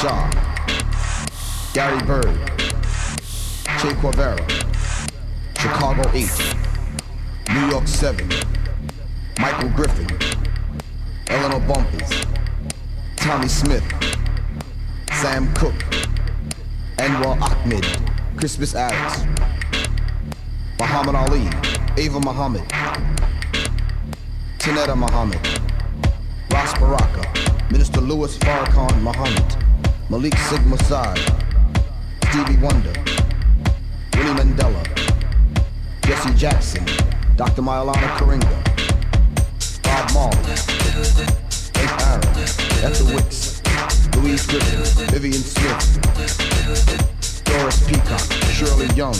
Shah, Gary Bird, Che Guevara, Chicago 8, New York 7, Michael Griffin, Eleanor Bumpurs, Tommie Smith, Sam Cooke, Anwar Ahmed, Christmas Adams, Muhammad Ali, Ava Muhammad, Tynnetta Muhammad, Ras Baraka, Minister Louis Farrakhan Muhammad, Malik Sigma Sai, Stevie Wonder, Winnie Mandela, Jesse Jackson, Dr. Maulana Karenga, Bob Marley, Hank Aaron, Ethel Wicks, Louise Griffin, Vivian Smith, Doris Peacock, Shirley Young,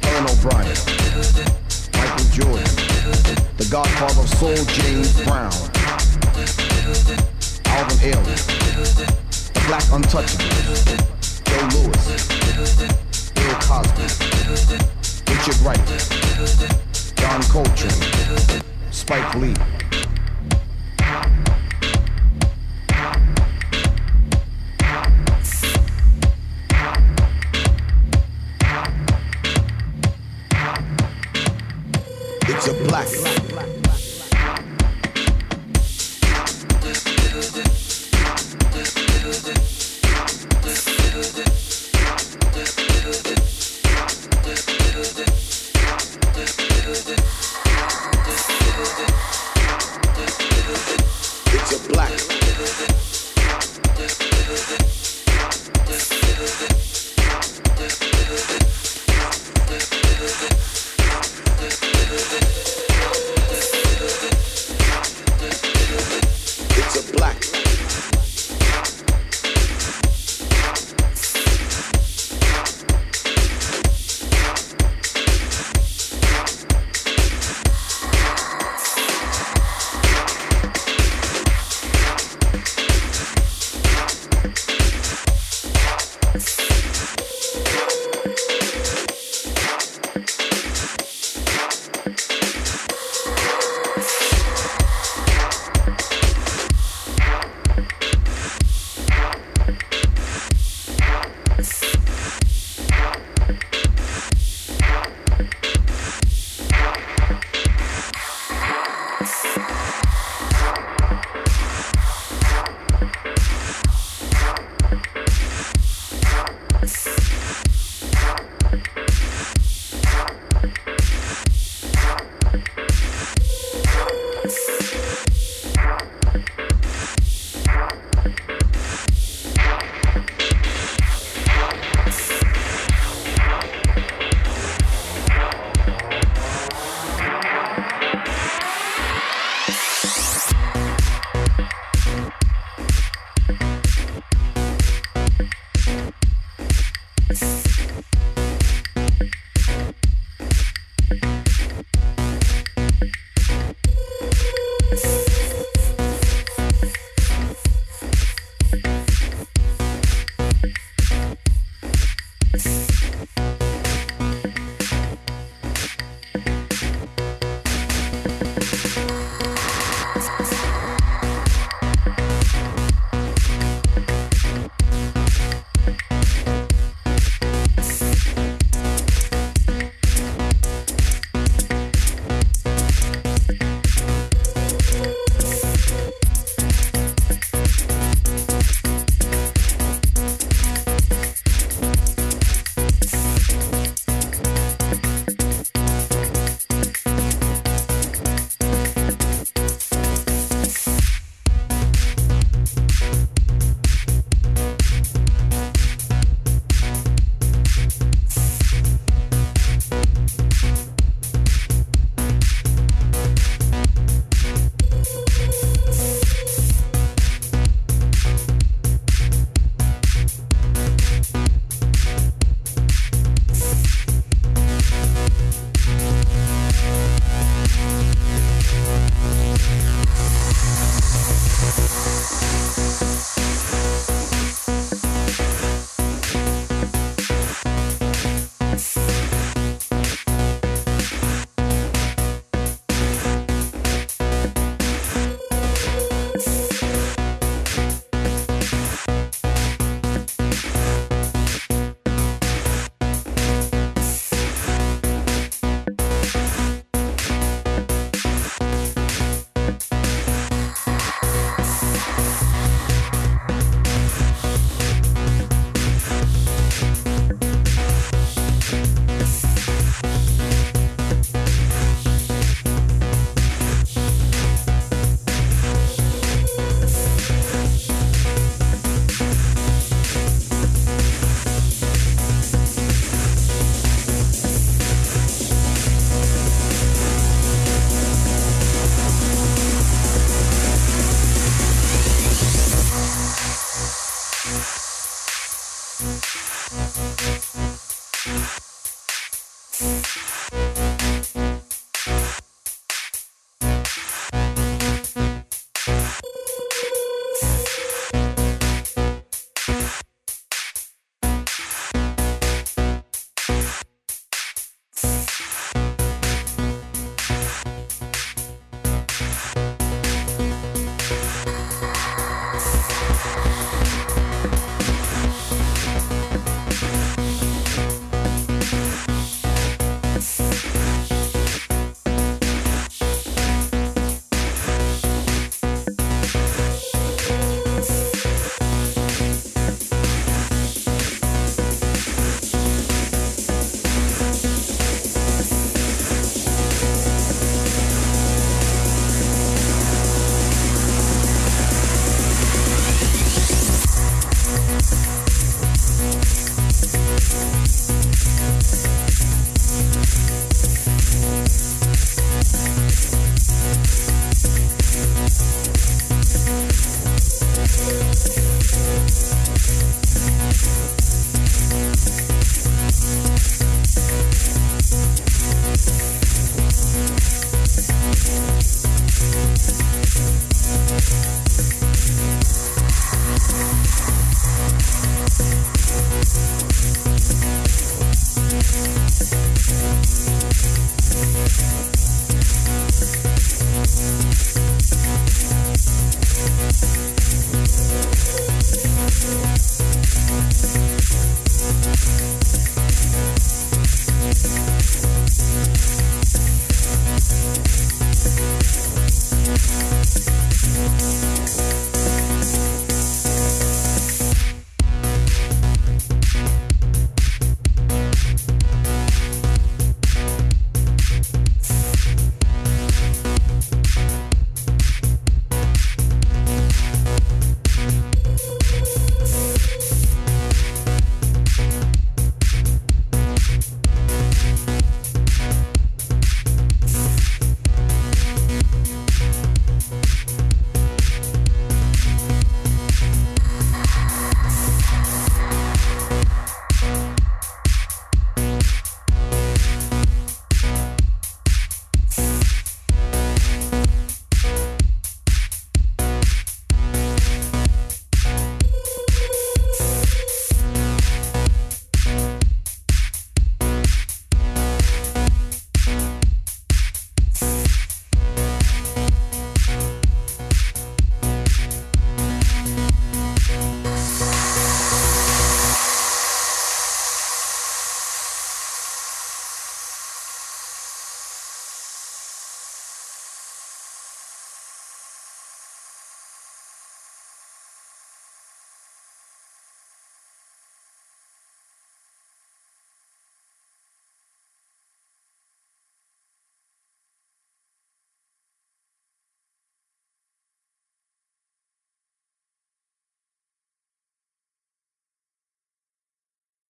Helen O'Brien, Michael Jordan, the godfather of soul, James Brown, Alvin Ailey, the Black Untouchable. Joe Louis, Bill Cosby, Richard Wright, John Coltrane, Spike Lee. Relax.